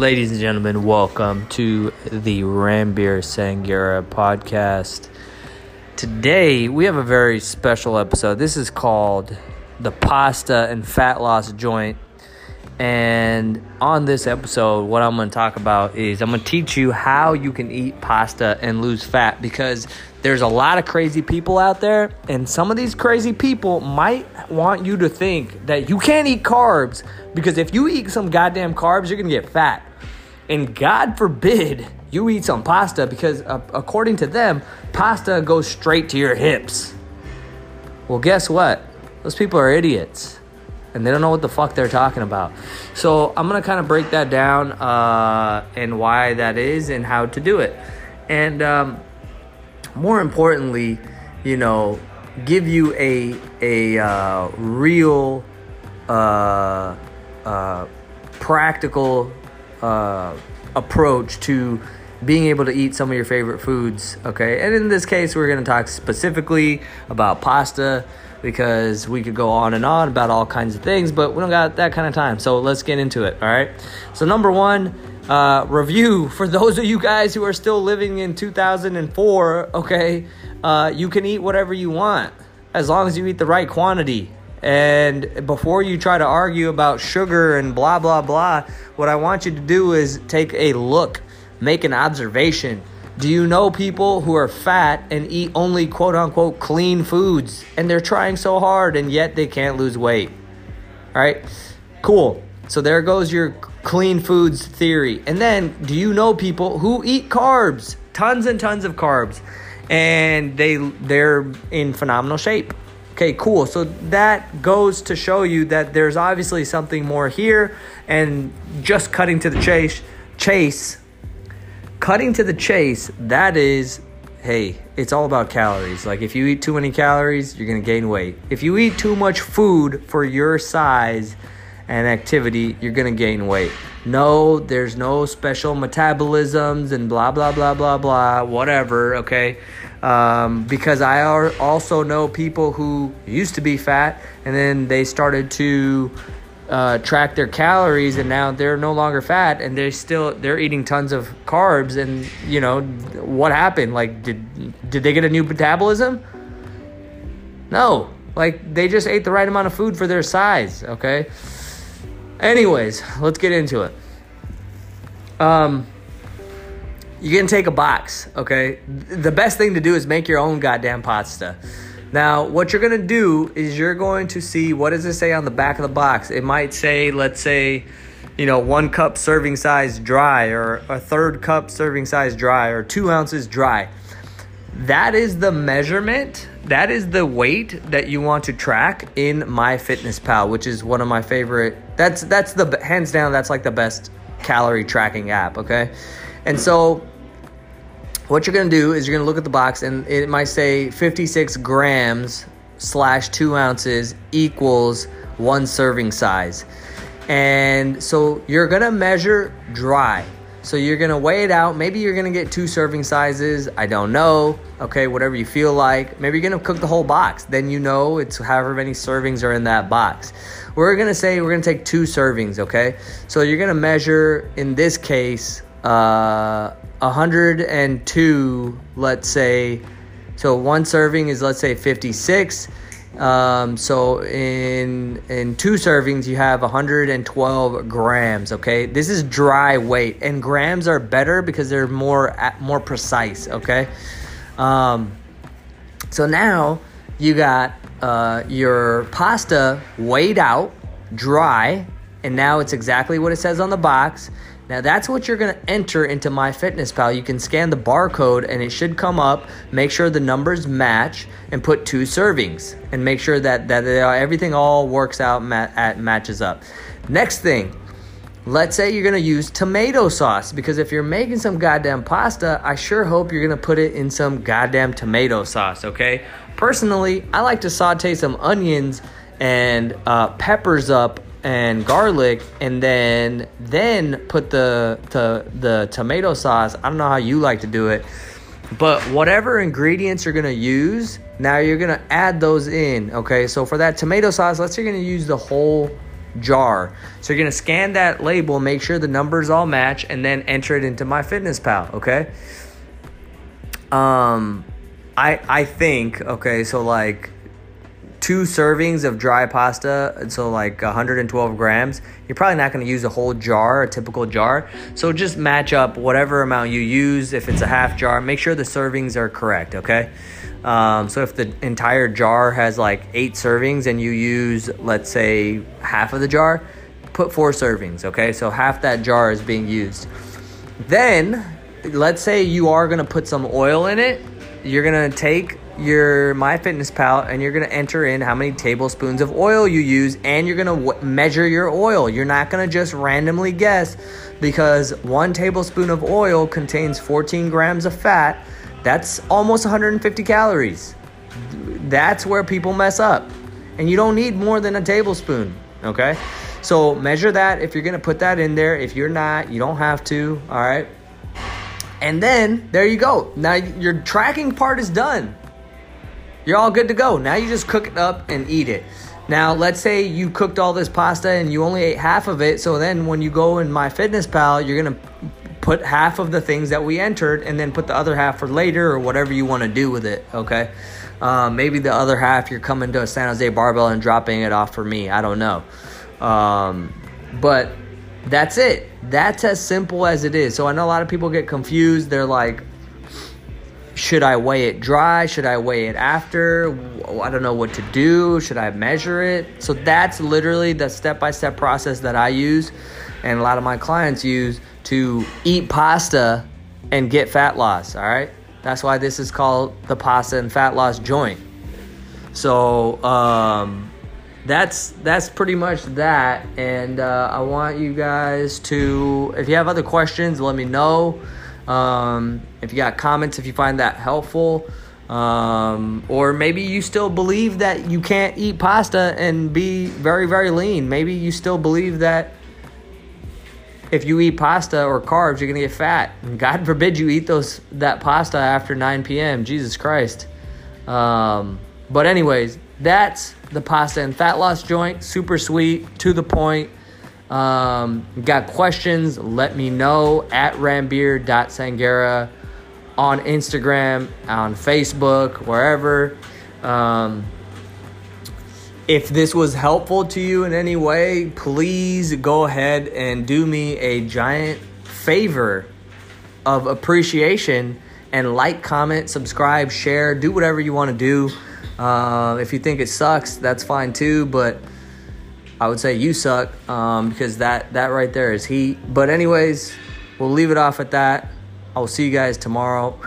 Ladies and gentlemen, welcome to the Rambir Sangera podcast. Today, we have a very special episode. This is called the Pasta and Fat Loss Joint. And on this episode, what I'm going to talk about is I'm going to teach you how you can eat pasta and lose fat because there's a lot of crazy people out there, and some of these crazy people might want you to think that you can't eat carbs because if you eat some goddamn carbs, you're gonna get fat. And God forbid you eat some pasta because, uh, according to them, pasta goes straight to your hips. Well, guess what? Those people are idiots and they don't know what the fuck they're talking about. So I'm gonna kind of break that down uh, and why that is and how to do it. And um, more importantly, you know, give you a a uh, real, uh, uh, practical uh, approach to being able to eat some of your favorite foods. Okay, and in this case, we're going to talk specifically about pasta because we could go on and on about all kinds of things, but we don't got that kind of time. So let's get into it. All right. So number one uh, review for those of you guys who are still living in 2004. Okay, uh, you can eat whatever you want as long as you eat the right quantity. And before you try to argue about sugar and blah, blah, blah, what I want you to do is take a look, make an observation. Do you know people who are fat and eat only quote unquote clean foods and they're trying so hard and yet they can't lose weight? All right, cool. So there goes your clean foods theory. And then, do you know people who eat carbs, tons and tons of carbs, and they they're in phenomenal shape? Okay, cool. So that goes to show you that there's obviously something more here and just cutting to the chase, chase cutting to the chase, that is hey, it's all about calories. Like if you eat too many calories, you're going to gain weight. If you eat too much food for your size, and activity, you're gonna gain weight. No, there's no special metabolisms and blah, blah, blah, blah, blah, whatever, okay? Um, because I also know people who used to be fat and then they started to uh, track their calories and now they're no longer fat and they're still they're eating tons of carbs and you know what happened like did did they get a new metabolism no like they just ate the right amount of food for their size okay Anyways, let's get into it. Um, you can take a box, okay? The best thing to do is make your own goddamn pasta. Now, what you're gonna do is you're going to see what does it say on the back of the box. It might say, let's say, you know, one cup serving size dry, or a third cup serving size dry, or two ounces dry. That is the measurement that is the weight that you want to track in MyFitnessPal, which is one of my favorite. That's that's the hands down. That's like the best calorie tracking app. Okay, and so what you're gonna do is you're gonna look at the box and it might say 56 grams slash two ounces equals one serving size, and so you're gonna measure dry. So you're gonna weigh it out. Maybe you're gonna get two serving sizes. I don't know. Okay, whatever you feel like. Maybe you're gonna cook the whole box. Then you know it's however many servings are in that box. We're gonna say we're gonna take two servings. Okay, so you're gonna measure in this case uh, 102. Let's say. So one serving is let's say 56 um, so in in two servings, you have 112 grams. Okay, this is dry weight, and grams are better because they're more more precise. Okay, um, so now you got uh, your pasta weighed out, dry, and now it's exactly what it says on the box. Now that's what you're going to enter into MyFitnessPal. You can scan the barcode and it should come up. Make sure the numbers match and put two servings and make sure that that everything all works out at matches up. Next thing, let's say you're to use tomato sauce because if you're making some goddamn pasta, I sure hope you're to put it in some goddamn tomato sauce, okay? Personally, I like to saute some onions and uh, peppers up and garlic and then then put the the the tomato sauce. I don't know how you like to do it, but whatever ingredients you're gonna use, now you're gonna add those in. Okay, so for that tomato sauce, let's say you're gonna use the whole jar. So you're gonna scan that label, make sure the numbers all match, and then enter it into MyFitnessPal Okay. Um, I I think okay. So like two servings of dry pasta, so like 112 grams, you're probably not going to use a whole jar, a typical jar. So just match up whatever amount you use. If it's a half jar, make sure the servings are correct, okay? Um, so if the entire jar has like eight servings and you use, let's say, half of the jar, put four servings, okay? So half that jar is being used. Then, let's say you are going to put some oil in it. You're going to take your MyFitnessPal and you're going to enter in how many tablespoons of oil you use and you're going to w- measure your oil. You're not going to just randomly guess because one tablespoon of oil contains 14 grams of fat. That's almost 150 calories. That's where people mess up. And you don't need more than a tablespoon, okay? So measure that if you're going to put that in there. If you're not, you don't have to, all right? And then there you go. Now your tracking part is done. You're all good to go. Now you just cook it up and eat it. Now, let's say you cooked all this pasta and you only ate half of it. So then when you go in MyFitnessPal, you're going to put half of the things that we entered and then put the other half for later or whatever you want to do with it, okay? Um, maybe the other half you're coming to a San Jose barbell and dropping it off for me. I don't know. Um, but that's it. That's as simple as it is. So I know a lot of people get confused. They're like, should I weigh it dry? Should I weigh it after? I don't know what to do. Should I measure it? So that's literally the step by step process that I use and a lot of my clients use to eat pasta and get fat loss. All right. That's why this is called the pasta and fat loss joint. So, um, that's that's pretty much that and uh, i want you guys to if you have other questions let me know um, if you got comments, if you find that helpful, um, or maybe you still believe that you can't eat pasta and be very, very lean. Maybe you still believe that if you eat pasta or carbs, you're gonna get fat. God forbid you eat those that pasta after 9 p.m. Jesus Christ. Um, but anyways, that's the pasta and fat loss joint. Super sweet, to the point. Um, got questions? Let me know at rambir.sangera on Instagram, on Facebook, wherever. Um, if this was helpful to you in any way, please go ahead and do me a giant favor of appreciation and like, comment, subscribe, share, do whatever you want to do. Uh, if you think it sucks, that's fine too, but I would say you suck um, because that that right there is heat. But anyways, we'll leave it off at that. I will see you guys tomorrow.